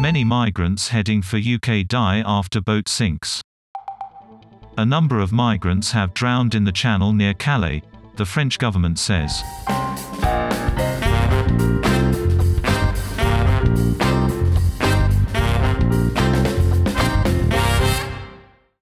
Many migrants heading for UK die after boat sinks. A number of migrants have drowned in the channel near Calais, the French government says.